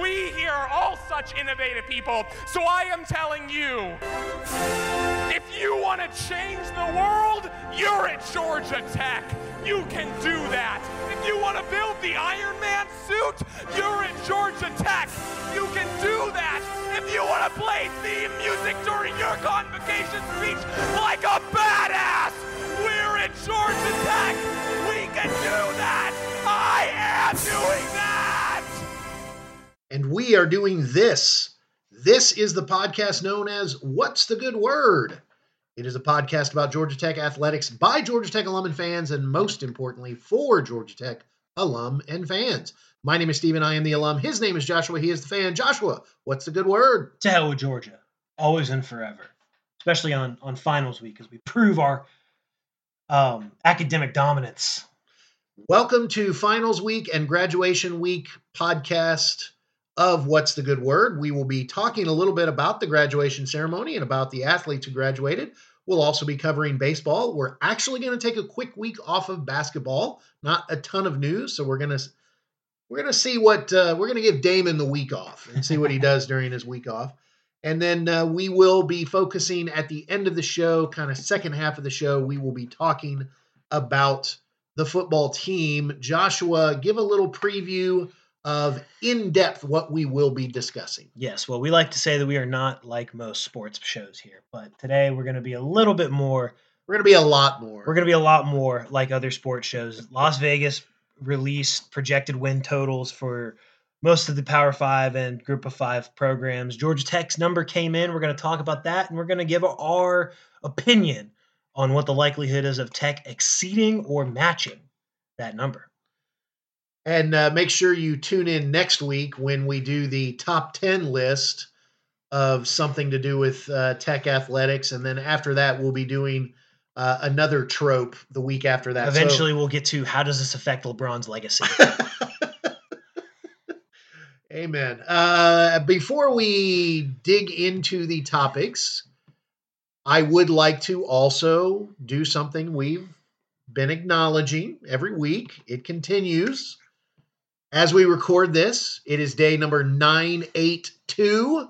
We here are all such innovative people. So I am telling you if you want to change the world, you're at Georgia Tech. You can do that. If you want to build the Iron Man suit, you're at Georgia Tech. You can do that. If you want to play theme music during your convocation speech like a badass, we're at Georgia Tech. We can do that. I am doing that. And we are doing this. This is the podcast known as What's the Good Word? It is a podcast about Georgia Tech athletics by Georgia Tech alum and fans, and most importantly, for Georgia Tech alum and fans. My name is Steven. I am the alum. His name is Joshua. He is the fan. Joshua, what's the good word? To hell with Georgia. Always and forever. Especially on, on finals week as we prove our um, academic dominance. Welcome to finals week and graduation week podcast of What's the Good Word. We will be talking a little bit about the graduation ceremony and about the athletes who graduated. We'll also be covering baseball. We're actually going to take a quick week off of basketball. Not a ton of news, so we're going to we're going to see what uh, we're going to give Damon the week off and see what he does during his week off. And then uh, we will be focusing at the end of the show, kind of second half of the show, we will be talking about the football team. Joshua, give a little preview of in depth what we will be discussing. Yes, well, we like to say that we are not like most sports shows here, but today we're going to be a little bit more. We're going to be a lot more. We're going to be a lot more like other sports shows. Las Vegas released projected win totals for most of the Power Five and Group of Five programs. Georgia Tech's number came in. We're going to talk about that, and we're going to give our opinion on what the likelihood is of Tech exceeding or matching that number. And uh, make sure you tune in next week when we do the top 10 list of something to do with uh, tech athletics. And then after that, we'll be doing uh, another trope the week after that. Eventually, so, we'll get to how does this affect LeBron's legacy? Amen. Uh, before we dig into the topics, I would like to also do something we've been acknowledging every week. It continues. As we record this, it is day number 982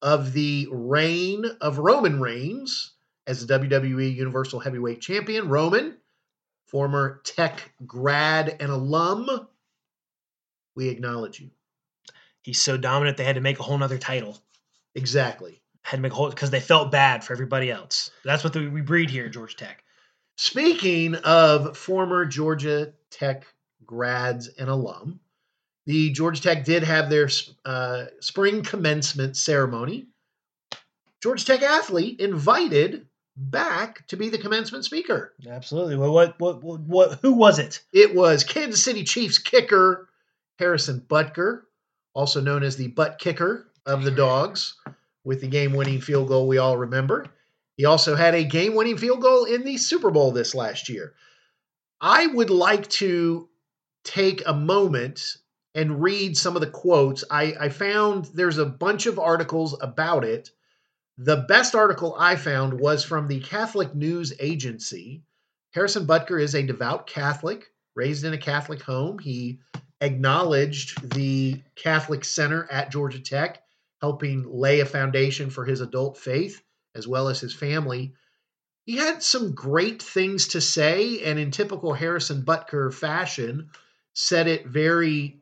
of the reign of Roman Reigns as the WWE Universal Heavyweight Champion. Roman, former tech grad and alum, we acknowledge you. He's so dominant they had to make a whole nother title. Exactly. Had to make a whole because they felt bad for everybody else. That's what the, we breed here at Georgia Tech. Speaking of former Georgia Tech grads, and alum. The Georgia Tech did have their uh, spring commencement ceremony. Georgia Tech athlete invited back to be the commencement speaker. Absolutely. Well, what, what, what, what who was it? It was Kansas City Chiefs kicker Harrison Butker, also known as the butt kicker of the Dogs, with the game-winning field goal we all remember. He also had a game-winning field goal in the Super Bowl this last year. I would like to take a moment and read some of the quotes. I, I found there's a bunch of articles about it. The best article I found was from the Catholic News Agency. Harrison Butker is a devout Catholic, raised in a Catholic home. He acknowledged the Catholic Center at Georgia Tech, helping lay a foundation for his adult faith as well as his family. He had some great things to say, and in typical Harrison Butker fashion, said it very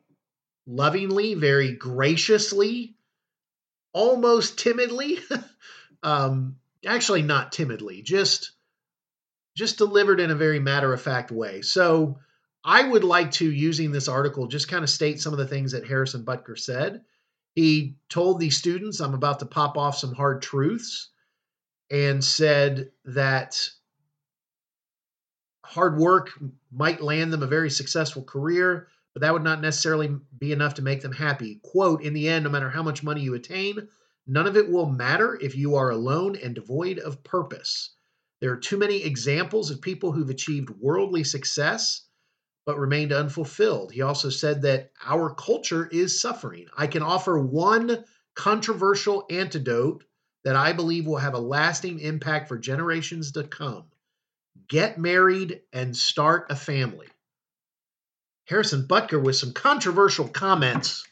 lovingly, very graciously, almost timidly. um, actually, not timidly, just just delivered in a very matter of fact way. So I would like to, using this article, just kind of state some of the things that Harrison Butker said. He told the students, I'm about to pop off some hard truths, and said that hard work might land them a very successful career, but that would not necessarily be enough to make them happy. Quote, in the end, no matter how much money you attain, none of it will matter if you are alone and devoid of purpose. There are too many examples of people who've achieved worldly success but remained unfulfilled. He also said that our culture is suffering. I can offer one controversial antidote that I believe will have a lasting impact for generations to come get married and start a family. Harrison Butker with some controversial comments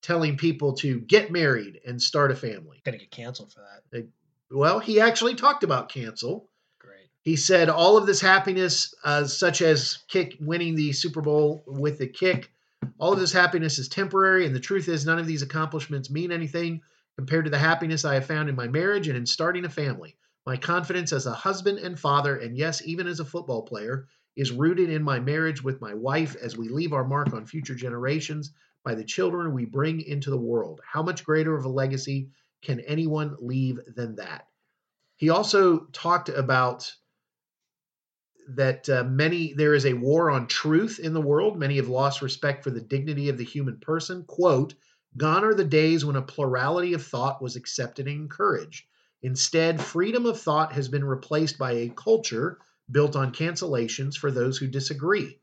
telling people to get married and start a family. Gonna get canceled for that. Well, he actually talked about cancel. Great. He said all of this happiness, uh, such as kick winning the Super Bowl with the kick, all of this happiness is temporary, and the truth is, none of these accomplishments mean anything compared to the happiness I have found in my marriage and in starting a family. My confidence as a husband and father, and yes, even as a football player, is rooted in my marriage with my wife as we leave our mark on future generations by the children we bring into the world. How much greater of a legacy can anyone leave than that? He also talked about that uh, many there is a war on truth in the world. Many have lost respect for the dignity of the human person. Quote, gone are the days when a plurality of thought was accepted and encouraged. Instead, freedom of thought has been replaced by a culture built on cancellations for those who disagree.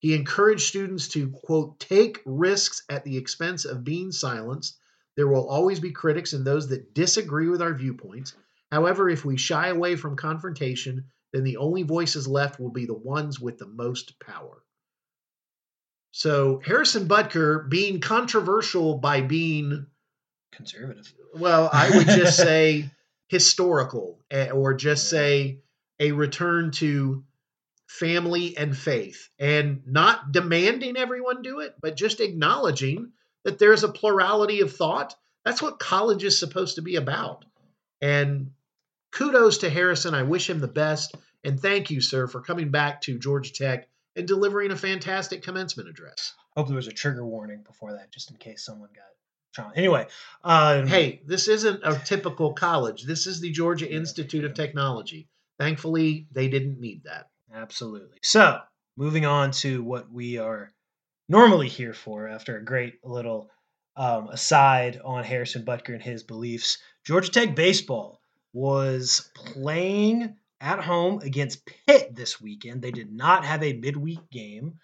He encouraged students to, quote, take risks at the expense of being silenced. There will always be critics and those that disagree with our viewpoints. However, if we shy away from confrontation, then the only voices left will be the ones with the most power. So Harrison Butker being controversial by being, Conservative. well, I would just say historical, eh, or just say a return to family and faith, and not demanding everyone do it, but just acknowledging that there's a plurality of thought. That's what college is supposed to be about. And kudos to Harrison. I wish him the best. And thank you, sir, for coming back to Georgia Tech and delivering a fantastic commencement address. Hope there was a trigger warning before that, just in case someone got trauma. Anyway, um, Hey, this isn't a typical college. This is the Georgia Institute of Technology. Thankfully, they didn't need that. Absolutely. So, moving on to what we are normally here for after a great little um, aside on Harrison Butker and his beliefs. Georgia Tech baseball was playing at home against Pitt this weekend. They did not have a midweek game,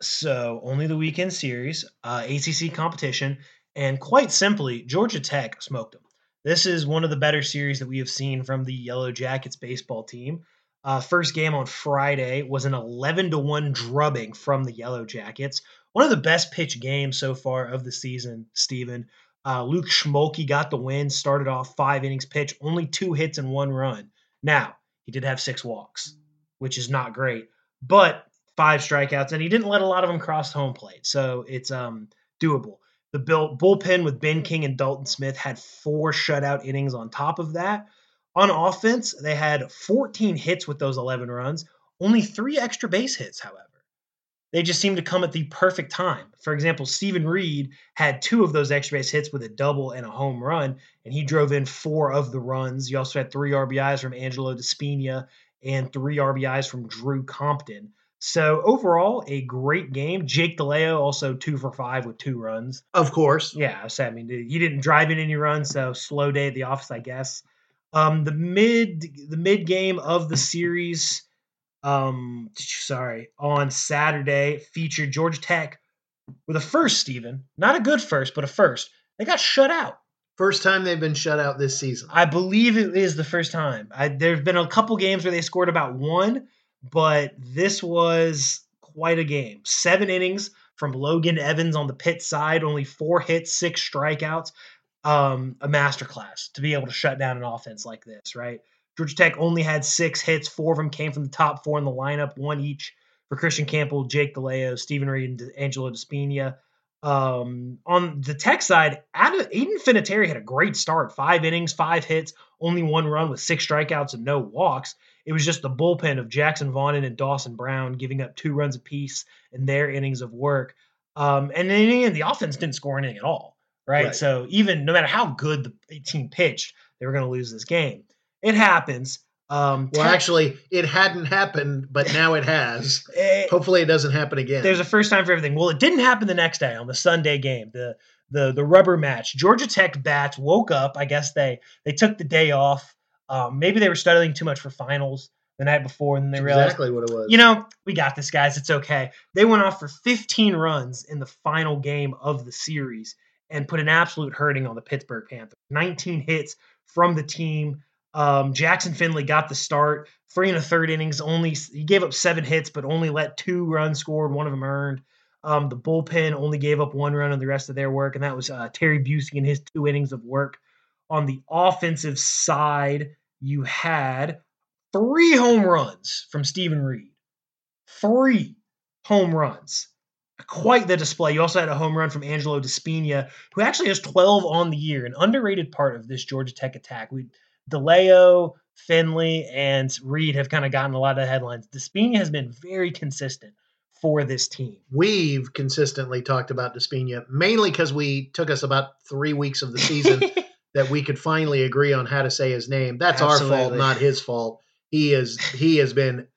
so only the weekend series, uh, ACC competition, and quite simply, Georgia Tech smoked them. This is one of the better series that we have seen from the Yellow Jackets baseball team. Uh, first game on Friday was an 11 to 1 drubbing from the Yellow Jackets. One of the best pitch games so far of the season, Steven. Uh, Luke Schmolke got the win, started off five innings pitch, only two hits and one run. Now, he did have six walks, which is not great, but five strikeouts, and he didn't let a lot of them cross home plate. So it's um, doable. The bull- bullpen with Ben King and Dalton Smith had four shutout innings on top of that. On offense, they had 14 hits with those 11 runs, only three extra base hits, however. They just seemed to come at the perfect time. For example, Stephen Reed had two of those extra base hits with a double and a home run, and he drove in four of the runs. You also had three RBIs from Angelo DiSpigna and three RBIs from Drew Compton. So overall, a great game. Jake DeLeo also two for five with two runs. Of course. Yeah, so I mean, he didn't drive in any runs, so slow day at the office, I guess. Um, the mid the mid game of the series, um, sorry, on Saturday featured Georgia Tech with a first. Stephen, not a good first, but a first. They got shut out. First time they've been shut out this season. I believe it is the first time. I, there's been a couple games where they scored about one, but this was quite a game. Seven innings from Logan Evans on the pit side, only four hits, six strikeouts. Um, a masterclass to be able to shut down an offense like this, right? Georgia Tech only had six hits. Four of them came from the top four in the lineup, one each for Christian Campbell, Jake DeLeo, Stephen Reed, and Angelo DiSpigna. Um, on the Tech side, Aeden Finateri had a great start. Five innings, five hits, only one run with six strikeouts and no walks. It was just the bullpen of Jackson Vaughn and Dawson Brown giving up two runs apiece in their innings of work. Um, and then in the, end, the offense didn't score anything at all, right? Right. So even no matter how good the team pitched, they were going to lose this game. It happens. Um, Well, Tech- actually, it hadn't happened, but now it has. eh, Hopefully, it doesn't happen again. there's a first time for everything. Well, it didn't happen the next day on the Sunday game, the the the rubber match. Georgia Tech bats woke up. I guess they they took the day off. Um, maybe they were studying too much for finals the night before, and then they realized, exactly what it was. you know, we got this, guys. It's okay. They went off for 15 runs in the final game of the series and put an absolute hurting on the Pittsburgh Panthers. 19 hits from the team. Um, Jackson Finley got the start. Three and a third innings. Only he gave up seven hits, but only let two runs scored. One of them earned. Um, the bullpen only gave up one run on the rest of their work, and that was uh, Terry Busse in his two innings of work. On the offensive side, you had three home runs from Stephen Reed. Three home runs. Quite the display. You also had a home run from Angelo DiSpigna, who actually has 12 on the year, an underrated part of this Georgia Tech attack. We DeLeo, Finley, and Reed have kind of gotten a lot of headlines. DiSpigna has been very consistent for this team. We've consistently talked about DiSpigna, mainly because we took us about three weeks of the season that we could finally agree on how to say his name. That's Absolutely. our fault, not his fault. He is he has been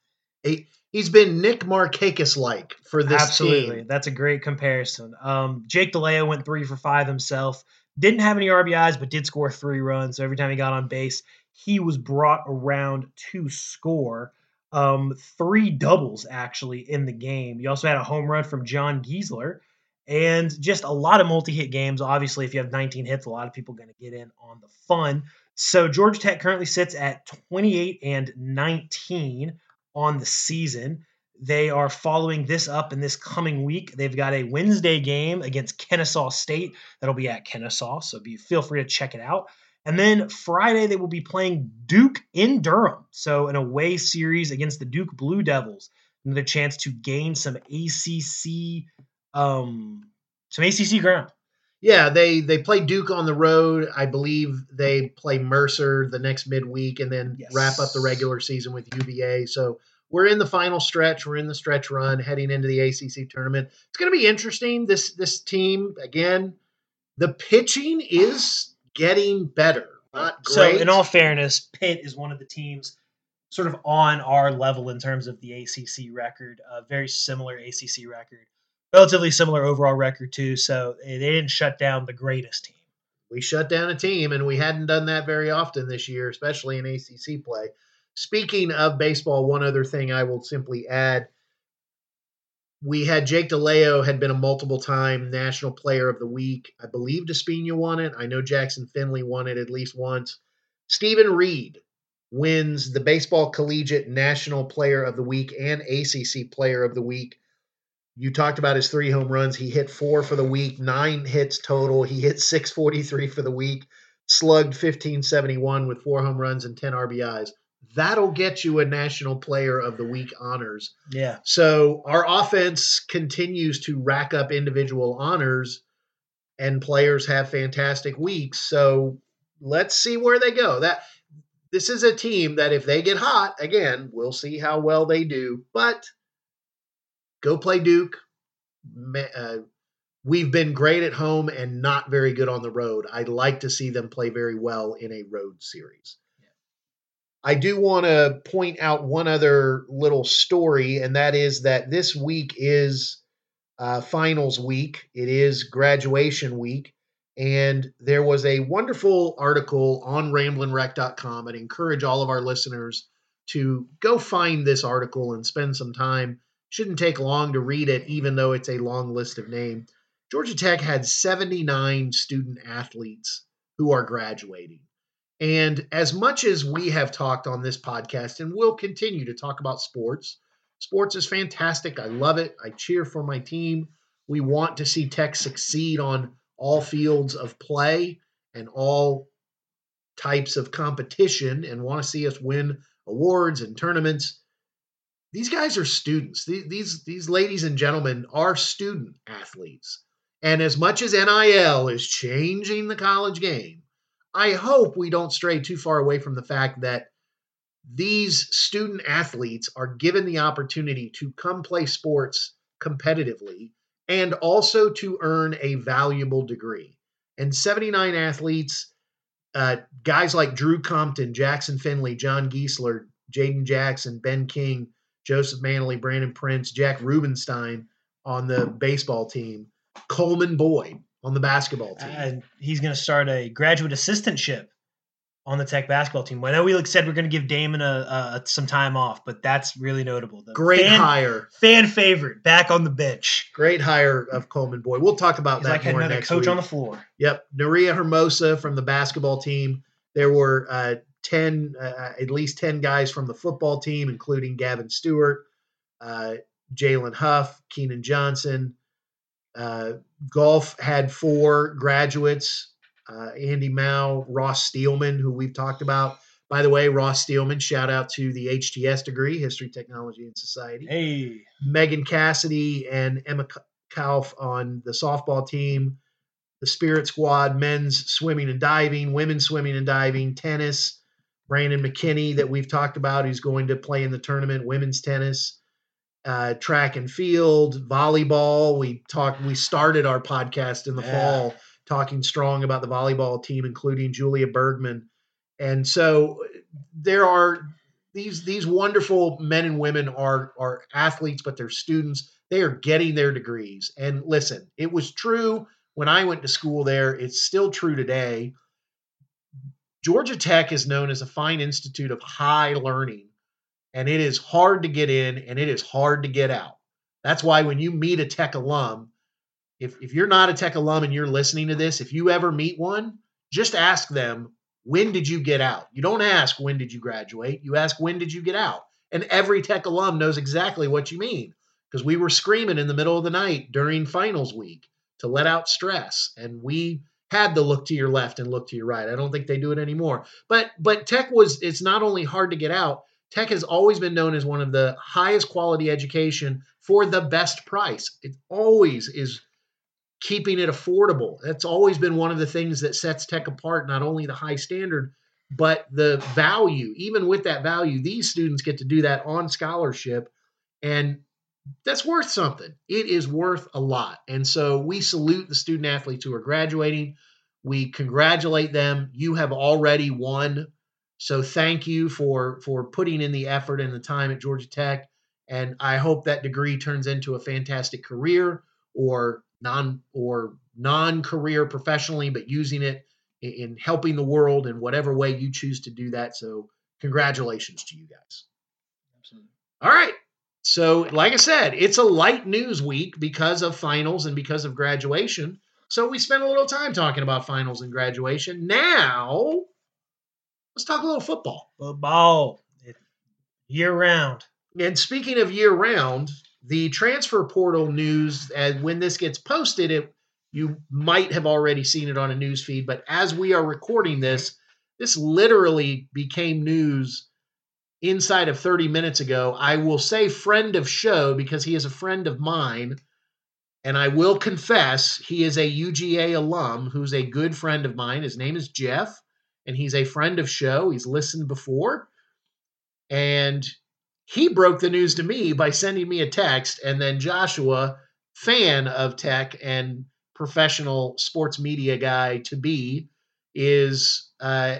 he, he's been Nick Markakis like for this Absolutely. team. That's a great comparison. Um, Jake DeLeo went three for five himself. Didn't have any RBIs, but did score three runs. So every time he got on base, he was brought around to score. Um, three doubles actually in the game. You also had a home run from John Giesler and just a lot of multi-hit games. Obviously, if you have 19 hits, a lot of people going to get in on the fun. So Georgia Tech currently sits at 28 and 19 on the season. They are following this up in this coming week. They've got a Wednesday game against Kennesaw State that'll be at Kennesaw, so be feel free to check it out. And then Friday they will be playing Duke in Durham, so an away series against the Duke Blue Devils. Another chance to gain some ACC, um, some ACC ground. Yeah, they they play Duke on the road. I believe they play Mercer the next midweek and then Yes. wrap up the regular season with UVA. So we're in the final stretch. We're in the stretch run heading into the ACC tournament. It's going to be interesting. This this team again, the pitching is getting better. Not great. So, in all fairness, Pitt is one of the teams sort of on our level in terms of the ACC record. A very similar ACC record, relatively similar overall record too. So they didn't shut down the greatest team. we shut down a team, and we hadn't done that very often this year, especially in ACC play. Speaking of baseball, one other thing I will simply add. We had Jake DeLeo had been a multiple time National Player of the Week. I believe DiSpigna won it. I know Jackson Finley won it at least once. Stephen Reed wins the Baseball Collegiate National Player of the Week and ACC Player of the Week. You talked about his three home runs. He hit four for the week, nine hits total. He hit 643 for the week, slugged 1571 with four home runs and 10 RBIs. That'll get you a National Player of the Week honors. Yeah. So our offense continues to rack up individual honors, and players have fantastic weeks. So let's see where they go. That this is a team that if they get hot again, we'll see how well they do. But go play Duke. Uh, we've been great at home and not very good on the road. I'd like to see them play very well in a road series. I do want to point out one other little story, and that is that this week is uh, finals week. It is graduation week. And there was a wonderful article on ramblinwreck.com. I'd encourage all of our listeners to go find this article and spend some time. Shouldn't take long to read it, even though it's a long list of names. Georgia Tech had 79 student athletes who are graduating. And as much as we have talked on this podcast and will continue to talk about sports, sports is fantastic. I love it. I cheer for my team. We want to see Tech succeed on all fields of play and all types of competition and want to see us win awards and tournaments. These guys are students. These, these, ladies and gentlemen are student athletes. And as much as NIL is changing the college game, I hope we don't stray too far away from the fact that these student athletes are given the opportunity to come play sports competitively and also to earn a valuable degree. And 79 athletes, uh, guys like Drew Compton, Jackson Finley, John Giesler, Jaden Jackson, Ben King, Joseph Manley, Brandon Prince, Jack Rubenstein on the baseball team, Coleman Boyd on the basketball team. And he's going to start a graduate assistantship on the Tech basketball team. I know we said we're going to give Damon a, a some time off, but that's really notable. The Great fan, hire. fan favorite, back on the bench. Great hire of Coleman Boyd. We'll talk about He's that like more another next coach week. on the floor. Yep, Nerea Hermosa from the basketball team. There were uh, ten, uh, at least ten guys from the football team, including Gavin Stewart, uh, Jalen Huff, Keenan Johnson, Uh, golf had four graduates uh, Andy Mao, Ross Steelman, who we've talked about. By the way, Ross Steelman, shout out to the HTS degree, History, Technology, and Society. Hey. Megan Cassidy and Emma Kauf on the softball team, the Spirit Squad, men's swimming and diving, women's swimming and diving, tennis. Brandon McKinney, that we've talked about, who's going to play in the tournament, women's tennis, uh, track and field, volleyball. We talked. We started our podcast in the Yeah. fall talking strong about the volleyball team, including Julia Bergmann. And so there are these these wonderful men and women are are athletes, but they're students. They are getting their degrees. And listen, it was true when I went to school there. It's still true today. Georgia Tech is known as a fine institute of high learning, and it is hard to get in and it is hard to get out. That's why when you meet a Tech alum, if, if you're not a Tech alum and you're listening to this, if you ever meet one, just ask them, when did you get out? You don't ask, when did you graduate? You ask, when did you get out? And every Tech alum knows exactly what you mean because we were screaming in the middle of the night during finals week to let out stress. And we had to look to your left and look to your right. I don't think they do it anymore. But but Tech was it's not only hard to get out, Tech has always been known as one of the highest quality education for the best price. It always is keeping it affordable. That's always been one of the things that sets Tech apart, not only the high standard, but the value. Even with that value, these students get to do that on scholarship. And that's worth something. It is worth a lot. And so we salute the student athletes who are graduating. We congratulate them. You have already won. So thank you for for putting in the effort and the time at Georgia Tech. And I hope that degree turns into a fantastic career or non or non-career professionally, but using it in, in helping the world in whatever way you choose to do that. So congratulations to you guys. Absolutely. All right. So, like I said, it's a light news week because of finals and because of graduation. So, we spent a little time talking about finals and graduation. Now, let's talk a little football. Football. Year round. And speaking of year round, the transfer portal news, and when this gets posted, it you might have already seen it on a news feed, but as we are recording this, this literally became news inside of 30 minutes ago. I will say friend of show because he is a friend of mine. And I will confess, he is a UGA alum who's a good friend of mine. His name is Jeff, and he's a friend of show. He's listened before. And he broke the news to me by sending me a text. And then Joshua, fan of tech and professional sports media guy to be, is uh,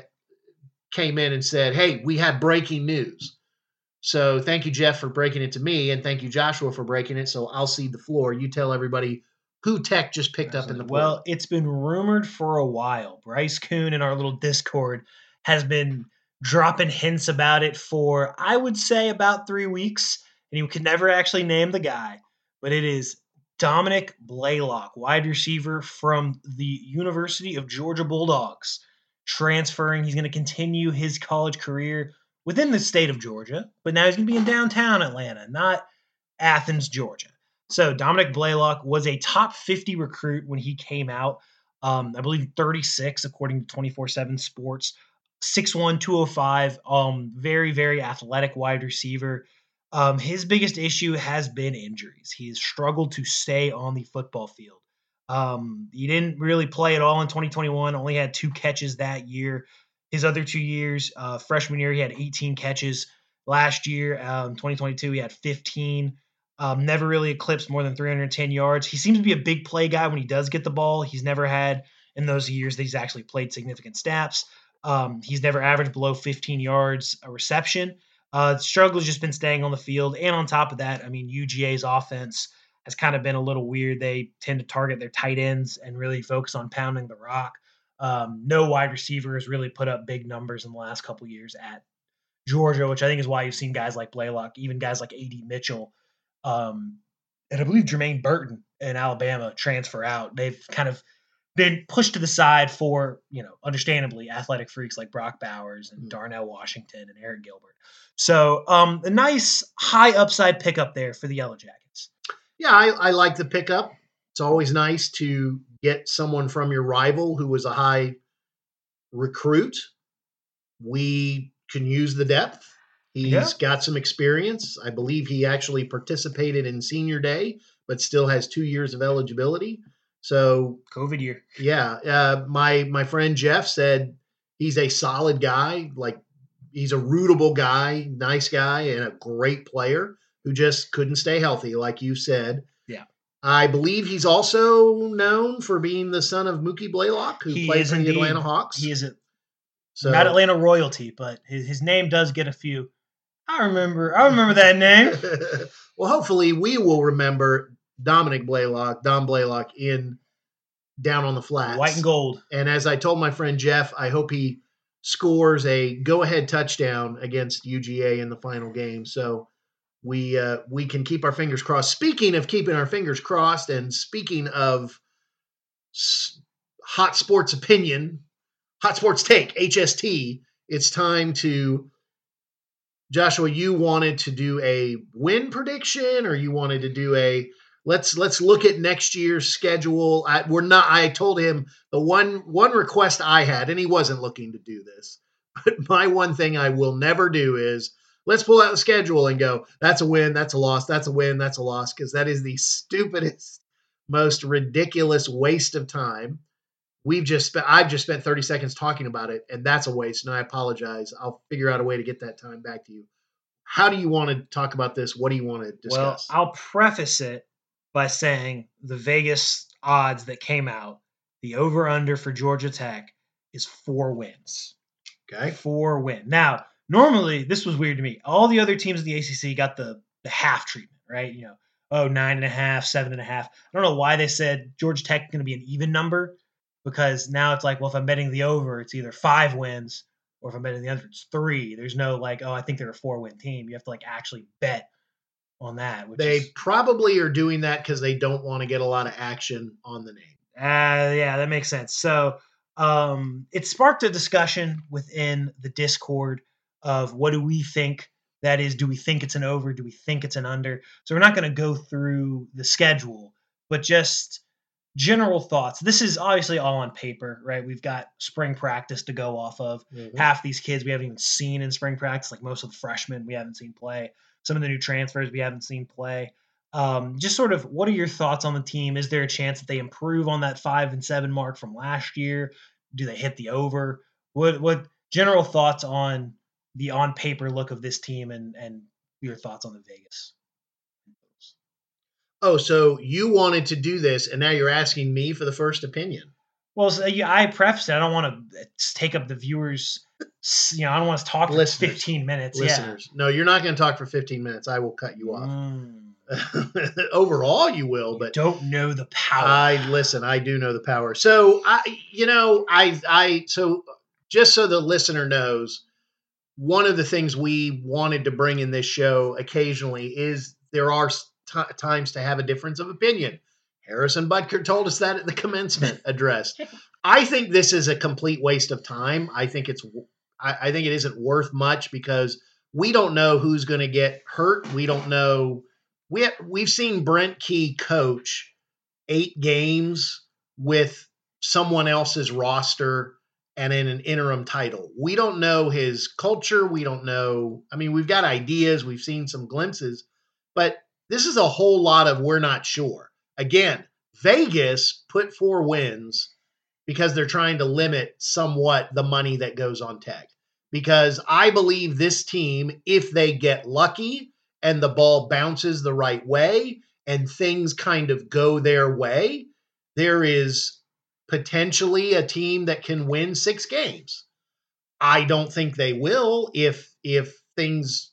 came in and said, "Hey, we have breaking news." So thank you, Jeff, for breaking it to me, and thank you, Joshua, for breaking it. So I'll cede the floor. You tell everybody who Tech just picked up in the well, it's been rumored for a while. Bryce Coon in our little Discord has been dropping hints about it for I would say about three weeks, and he could never actually name the guy, but it is Dominick Blaylock, wide receiver from the University of Georgia Bulldogs, transferring. He's going to continue his college career within the state of Georgia, but now he's going to be in downtown Atlanta, not Athens, Georgia. So Dominick Blaylock was a top 50 recruit when he came out. Um, I believe 36, according to 24 7 Sports. 6'1, 205. Um, very, very athletic wide receiver. Um, his biggest issue has been injuries. He has struggled to stay on the football field. Um, he didn't really play at all in 2021, only had two catches that year. His other two years, uh, freshman year, he had 18 catches. Last year, um, 2022, he had 15. Um, never really eclipsed more than 310 yards. He seems to be a big play guy when he does get the ball. He's never had in those years that he's actually played significant snaps. Um, he's never averaged below 15 yards a reception. Uh, has just been staying on the field. And on top of that, I mean, UGA's offense has kind of been a little weird. They tend to target their tight ends and really focus on pounding the rock. Um, no wide receiver has really put up big numbers in the last couple years at Georgia, which I think is why you've seen guys like Blaylock, even guys like AD Mitchell, um, and I believe Jermaine Burton in Alabama transfer out. They've kind of been pushed to the side for, you know, understandably athletic freaks like Brock Bowers and Mm. Darnell Washington and Arik Gilbert. So um, a nice high upside pickup there for the Yellow Jackets. Yeah, I, I like the pickup. It's always nice to get someone from your rival who was a high recruit. We can use the depth. He's Yeah. got some experience. I believe he actually participated in senior day, but still has two years of eligibility. So COVID year. yeah, uh, my my friend Jeff said he's a solid guy. Like he's a rootable guy, nice guy, and a great player who just couldn't stay healthy, like you said. Yeah. I believe he's also known for being the son of Mookie Blaylock, who He is for the indeed. Atlanta Hawks. He is a, so, not Atlanta royalty, but his, his name does get a few. I remember. I remember that name. well, hopefully we will remember Dominick Blaylock, Dom Blaylock in down on the flats. White and gold. And as I told my friend Jeff, I hope he scores a go-ahead touchdown against UGA in the final game. So we uh, we can keep our fingers crossed. Speaking of keeping our fingers crossed, and speaking of s- hot sports opinion, hot sports take HST, it's time to. Joshua, you wanted to do a win prediction, or you wanted to do a let's let's look at next year's schedule. I, we're not. I told him the one one request I had, and he wasn't looking to do this. But my one thing I will never do is let's pull out the schedule and go. That's a win. That's a loss. That's a win. That's a loss. Because that is the stupidest, most ridiculous waste of time. We've just spent. I've just spent thirty seconds talking about it, and that's a waste. And I apologize. I'll figure out a way to get that time back to you. How do you want to talk about this? What do you want to discuss? Well. I'll preface it by saying the Vegas odds that came out, the over under for Georgia Tech is four wins. okay. Four win. Now, normally this was weird to me. All the other teams in the ACC got the the half treatment, right? You know, oh nine and a half, seven and a half. I don't know why they said Georgia Tech going to be an even number because now it's like, well, if I'm betting the over, it's either five wins or if I'm betting the under, it's three. There's no like, oh, I think they're a four win team. You have to like actually bet on that. They is, probably are doing that because they don't want to get a lot of action on the name. Uh, yeah, that makes sense. So um, it sparked a discussion within the Discord of what do we think that is? Do we think it's an over? Do we think it's an under? So we're not going to go through the schedule, but just general thoughts. This is obviously all on paper, right? We've got spring practice to go off of. Half these kids we haven't even seen in spring practice, like most of the freshmen we haven't seen play. Some of the new transfers we haven't seen play. Um, just sort of, what are your thoughts on the team? Is there a chance that they improve on that five and seven mark from last year? Do they hit the over? What what general thoughts on the on paper look of this team and and your thoughts on the Vegas? Oh, so you wanted to do this, and now you're asking me for the first opinion. Well, so, yeah, I prefaced it. I don't want to take up the viewers. You know, I don't want to talk for Listeners. 15 minutes. Listeners, no, you're not going to talk for 15 minutes. I will cut you off. Mm, Overall, you will, you but don't know the power. I listen. I do know the power. So I, you know, I, I. So just so the listener knows, one of the things we wanted to bring in this show occasionally is there are t- times to have a difference of opinion. Harrison Butker told us that at the commencement address. I think this is a complete waste of time. I think it's, I, I think it isn't worth much because we don't know who's going to get hurt. We don't know. We have, we've seen Brent Key coach eight games with someone else's roster and in an interim title. We don't know his culture. We don't know. I mean, we've got ideas, we've seen some glimpses, but this is a whole lot of we're not sure. Again, Vegas put four wins because they're trying to limit somewhat the money that goes on tech. Because I believe this team, if they get lucky and the ball bounces the right way and things kind of go their way, there is potentially a team that can win six games. I don't think they will if if things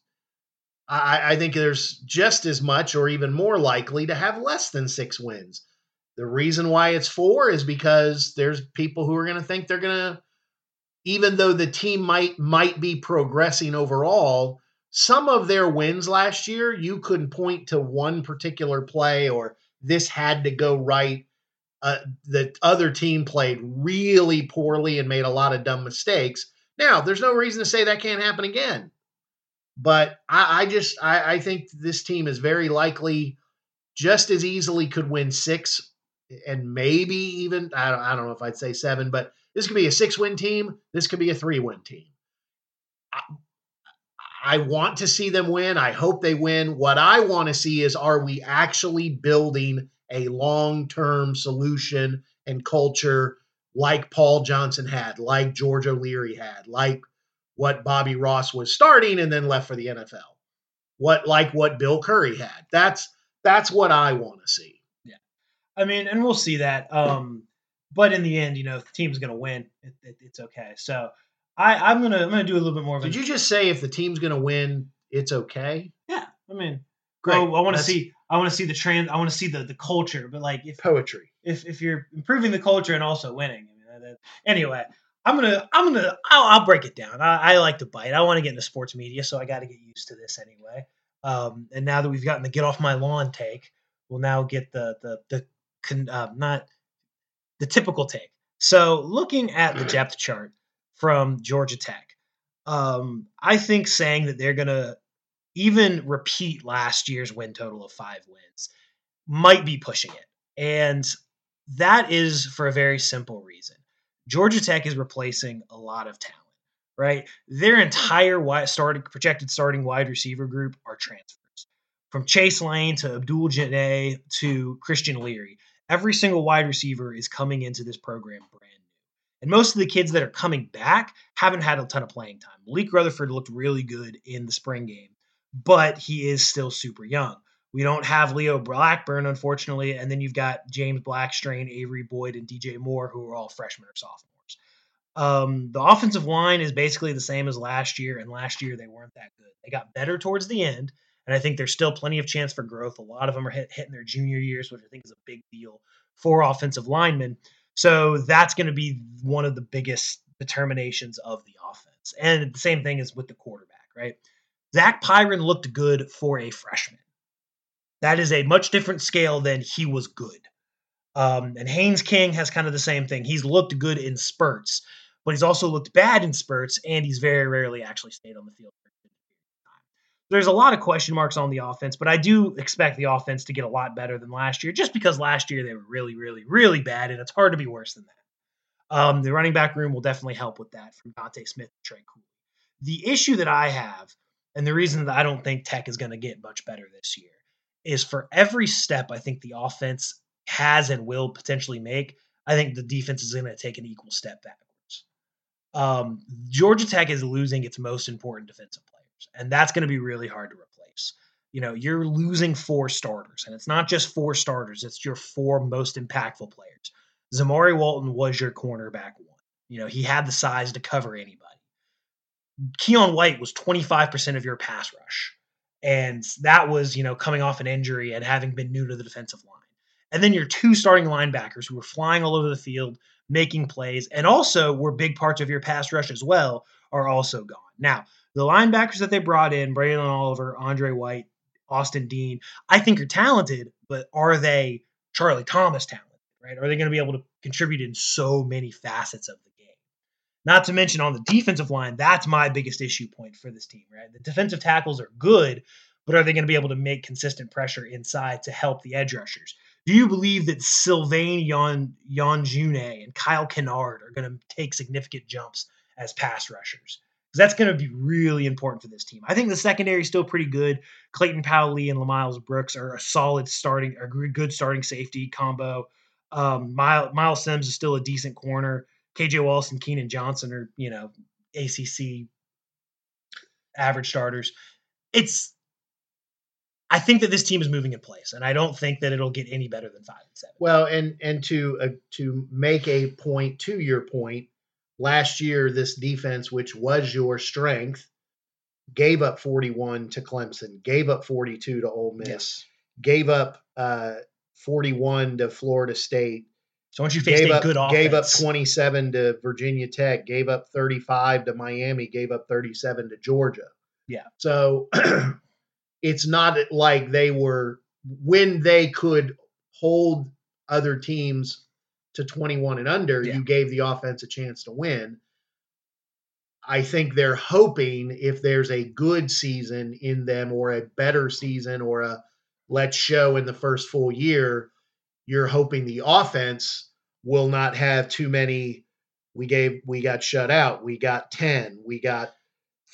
I, I think there's just as much or even more likely to have less than six wins. The reason why it's four is because there's people who are to think they're to, even though the team might might be progressing overall, some of their wins last year you couldn't point to one particular play or this had to go right. Uh, the other team played really poorly and made a lot of dumb mistakes. Now, there's no reason to say that can't happen again. But I, I just I, I think this team is very likely just as easily could win six and maybe even I don't, I don't know if I'd say seven, but this could be a six win team. This could be a three win team. I, I want to see them win. I hope they win. What I want to see is are we actually building a long term solution and culture like Paul Johnson had, like George O'Leary had, like what Bobby Ross was starting and then left for the NFL. What like what Bill Curry had. That's that's what I want to see. Yeah. I mean, and we'll see that. Um, but in the end, you know, if the team's going to win, it, it, it's okay. So I, I'm gonna I'm gonna do a little bit more of. It. Did you just say if the team's going to win, it's okay? Yeah. I mean, Great. Oh, I want to see. I want to see the trans. I want to see the the culture. But like, if poetry. if if you're improving the culture and also winning, I mean, that, anyway, I'm gonna I'm gonna I'll, I'll break it down. I, I like to bite. I want to get into sports media, so I got to get used to this anyway. Um, and now that we've gotten the get off my lawn take, we'll now get the the the con, uh, not the typical take. So looking at the depth chart from Georgia Tech, um, I think saying that they're gonna even repeat last year's win total of five wins might be pushing it. And that is for a very simple reason. Georgia Tech is replacing a lot of talent, right? Their entire wide starting projected starting wide receiver group are transfers. From Chase Lane to Abdul Janneh to Christian Leary. Every single wide receiver is coming into this program brand new. And most of the kids that are coming back haven't had a ton of playing time. Malik Rutherford looked really good in the spring game, but he is still super young. We don't have Leo Blackburn, unfortunately, and then you've got James Blackstrain, Avery Boyd, and DJ Moore, who are all freshmen or sophomores. Um, the offensive line is basically the same as last year, and last year they weren't that good. They got better towards the end, and I think there's still plenty of chance for growth. A lot of them are hit, hitting their junior years, which I think is a big deal for offensive linemen. So that's going to be one of the biggest determinations of the offense. And the same thing is with the quarterback, right? Zach Pyron looked good for a freshman. That is a much different scale than he was good. Um, and Haynes King has kind of the same thing. He's looked good in spurts, but he's also looked bad in spurts, and he's very rarely actually stayed on the field. There's a lot of question marks on the offense, but I do expect the offense to get a lot better than last year, just because last year they were really, really, really bad, and it's hard to be worse than that. Um, the running back room will definitely help with that from Dontae Smith and Trey Cool. The issue that I have, and the reason that I don't think Tech is going to get much better this year, is for every step I think the offense has and will potentially make, I think the defense is going to take an equal step backwards. Um, Georgia Tech is losing its most important defensive players, and that's going to be really hard to replace. You know, you're losing four starters, and it's not just four starters, it's your four most impactful players. Zamari Walton was your cornerback one. You know, he had the size to cover anybody. Keion White was 25% of your pass rush. And that was, you know, coming off an injury and having been new to the defensive line. And then your two starting linebackers who were flying all over the field, making plays, and also were big parts of your pass rush as well, are also gone. Now, the linebackers that they brought in, Braelen Oliver, Andre White, Austin Dean, I think are talented, but are they Charlie Thomas talented, right? Are they going to be able to contribute in so many facets of the game? Not to mention on the defensive line, that's my biggest issue point for this team, right? The defensive tackles are good, but are they going to be able to make consistent pressure inside to help the edge rushers? Do you believe that Sylvain Yon and Kyle Kennard are going to take significant jumps as pass rushers? Because that's going to be really important for this team. I think the secondary is still pretty good. Clayton Powell and Lamiles Brooks are a solid starting, a good starting safety combo. Um, Miles, Miles Sims is still a decent corner. KJ Wallace and Keenan Johnson are, you know, ACC average starters. It's I think that this team is moving in place, and I don't think that it'll get any better than five and seven. Well, and and to uh, to make a point to your point, last year this defense, which was your strength, gave up 41 to Clemson, gave up 42 to Ole Miss, Yes. gave up uh, 41 to Florida State, So once you face gave a up, good offense, gave up 27 to Virginia Tech, gave up 35 to Miami, gave up 37 to Georgia. Yeah. So it's not like they were when they could hold other teams to 21 and under, Yeah. you gave the offense a chance to win. I think they're hoping if there's a good season in them or a better season or a let's show in the first full year, you're hoping the offense will not have too many. We gave, we got shut out. We got 10. We got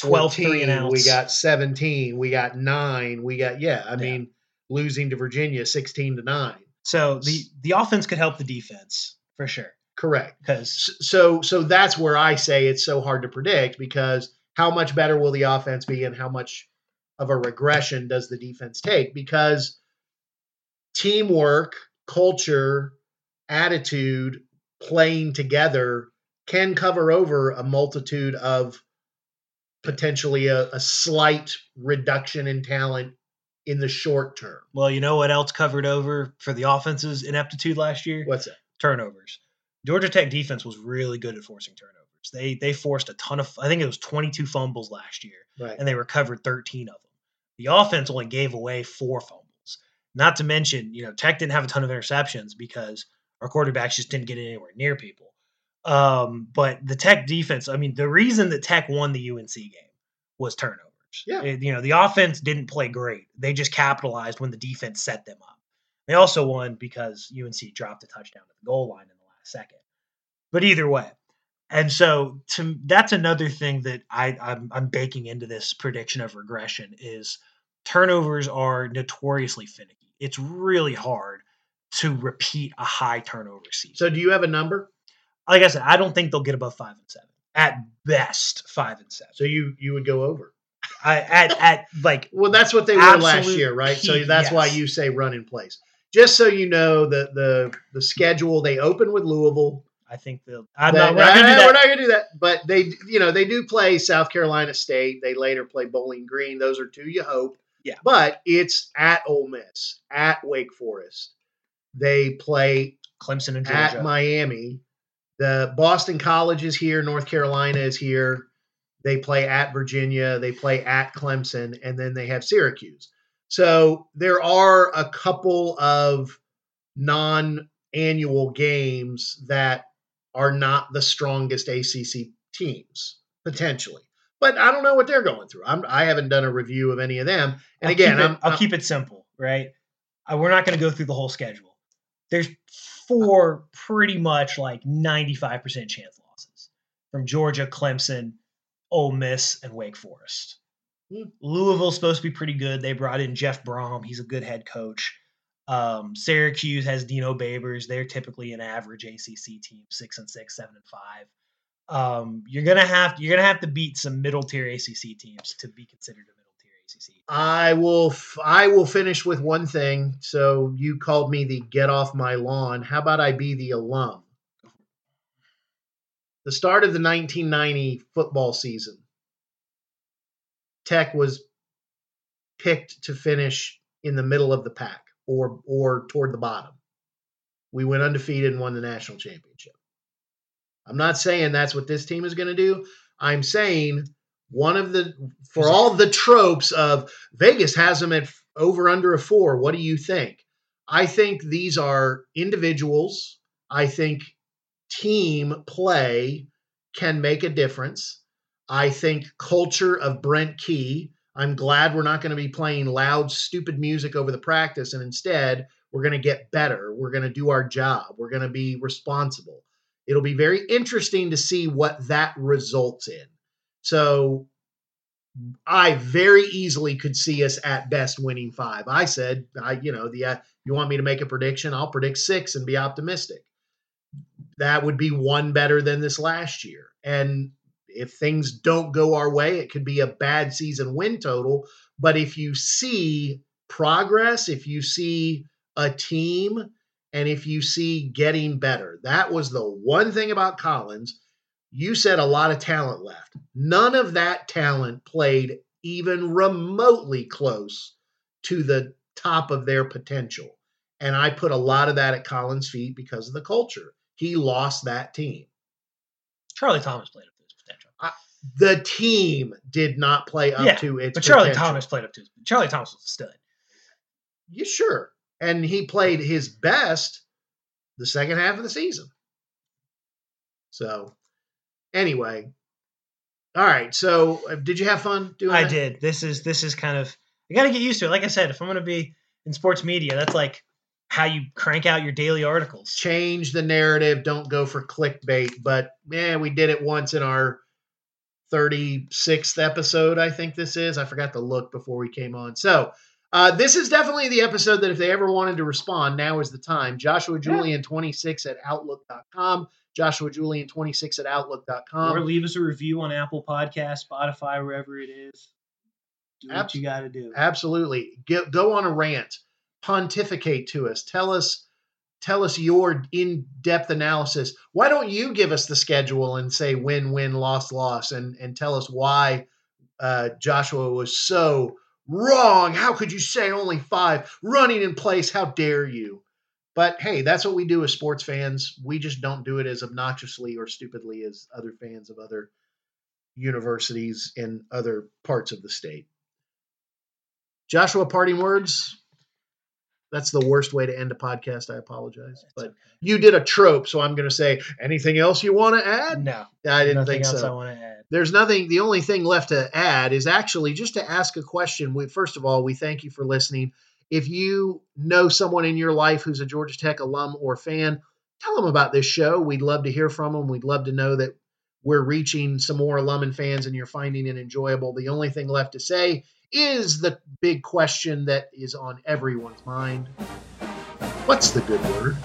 12 three 14, and. We got 17. We got nine. We got, yeah, I Yeah. mean, losing to Virginia 16 to nine. So the the offense could help the defense for sure Correct. because So, so that's where I say it's so hard to predict because how much better will the offense be and how much of a regression does the defense take? Because teamwork, culture, attitude, playing together can cover over a multitude of potentially a, a slight reduction in talent in the short term. well, you know what else covered over for the offense's ineptitude last year? What's that? turnovers. Georgia Tech defense was really good at forcing turnovers. They they forced a ton of I think it was 22 fumbles last year Right. and they recovered 13 of them. The offense only gave away 4 fumbles. Not to mention, you know, Tech didn't have a ton of interceptions because our quarterbacks just didn't get anywhere near people. Um, but the Tech defense, I mean, the reason that Tech won the UNC game was turnovers. Yeah. It- you know, the offense didn't play great. They just capitalized when the defense set them up. They also won because UNC dropped a touchdown at the goal line in the last second. But either way, and so to that's another thing that I I'm, I'm baking into this prediction of regression is turnovers are notoriously finicky. It's really hard to repeat a high turnover season. So, do you have a number? like I said, I don't think they'll get above five and seven. At best, five and seven. So you you would go over. I at at like Well, that's what they were last year, right? So that's why you say run in place. Just so you know, the the the schedule they open with Louisville. I think they'll. I'm They- not. We're not gonna do that. We're not gonna do that. But they, you know, they do play South Carolina State. They later play Bowling Green. Those are two you hope. Yeah. But it's at Ole Miss, at Wake Forest. They play Clemson and Georgia. at Miami. The Boston College is here. North Carolina is here. They play at Virginia. They play at Clemson, and then they have Syracuse. So there are a couple of non-annual games that are not the strongest ACC teams potentially. But I don't know what they're going through. I'm, I haven't done a review of any of them. And I'll again, keep it, I'm, I'll I'm- keep it simple, right? Uh, we're not going to go through the whole schedule. There's four pretty much like 95% chance losses from Georgia, Clemson, Ole Miss, and Wake Forest. Hmm. Louisville's supposed to be pretty good. They brought in Jeff Brohm. He's a good head coach. Um, Syracuse has Dino Babers. They're typically an average ACC team, six and six, seven and five. Um, you're gonna have you're gonna have to beat some middle tier ACC teams to be considered a middle tier ACC. I will. f- I will finish with one thing. So you called me the get off my lawn. How about I be the alum? The start of the 1990 football season, Tech was picked to finish in the middle of the pack or or toward the bottom. We went undefeated and won the national championship. I'm not saying that's what this team is going to do. I'm saying one of the for all the tropes of Vegas has them at over under a four. What do you think? I think these are individuals. I think team play can make a difference. I think culture of Brent Key. I'm glad we're not going to be playing loud, stupid music over the practice, and instead we're going to get better. We're going to do our job. We're going to be responsible. It'll be very interesting to see what that results in. So I very easily could see us at best winning five. I said, I you know the uh, you want me to make a prediction? I'll predict six and be optimistic. That would be one better than this last year. And if things don't go our way, it could be a bad season win total. But if you see progress, if you see a team, and if you see getting better, that was the one thing about Collins you said a lot of talent left. None of that talent played even remotely close to the top of their potential. And I put a lot of that at Collins' feet because of the culture. He lost that team. Charlie Thomas played up to his potential. The team did not play up Yeah, to its But Charlie potential. Thomas played up to his Charlie Thomas was a stud. Yeah, sure. And he played his best the second half of the season. So, anyway. All right. So, uh, did you have fun doing I that? did. This is this is kind of I got to get used to it. Like I said, if I'm going to be in sports media, that's like how you crank out your daily articles. change the narrative. Don't go for clickbait. But man, we did it once in our 36th episode, I think this is. I forgot to look before we came on. So uh, this is definitely the episode that if they ever wanted to respond, now is the time. Joshua Julian 26 at outlook.com. Joshua Julian 26 at outlook.com. or leave us a review on Apple Podcast, Spotify, wherever it is. Do what Abs- you got to do. Absolutely. Go, go on a rant. Pontificate to us. Tell us tell us your in-depth analysis. Why don't you give us the schedule and say win win loss loss and and tell us why uh, Joshua was so wrong. How could you say only 5 running in place? How dare you? But hey, that's what we do as sports fans. We just don't do it as obnoxiously or stupidly as other fans of other universities in other parts of the state. Joshua, parting words. That's the worst way to end a podcast. I apologize, It's but okay. you did a trope, so I'm going to say anything else you want to add. no, I didn't think else so I want to add. There's nothing the only thing left to add is actually just to ask a question. We, first of all we thank you for listening. If you know someone in your life who's a georgia tech alum or fan tell them about this show. We'd love to hear from them we'd love to know that we're reaching some more alum and fans and you're finding it enjoyable. The only thing left to say is the big question that is on everyone's mind. What's the good word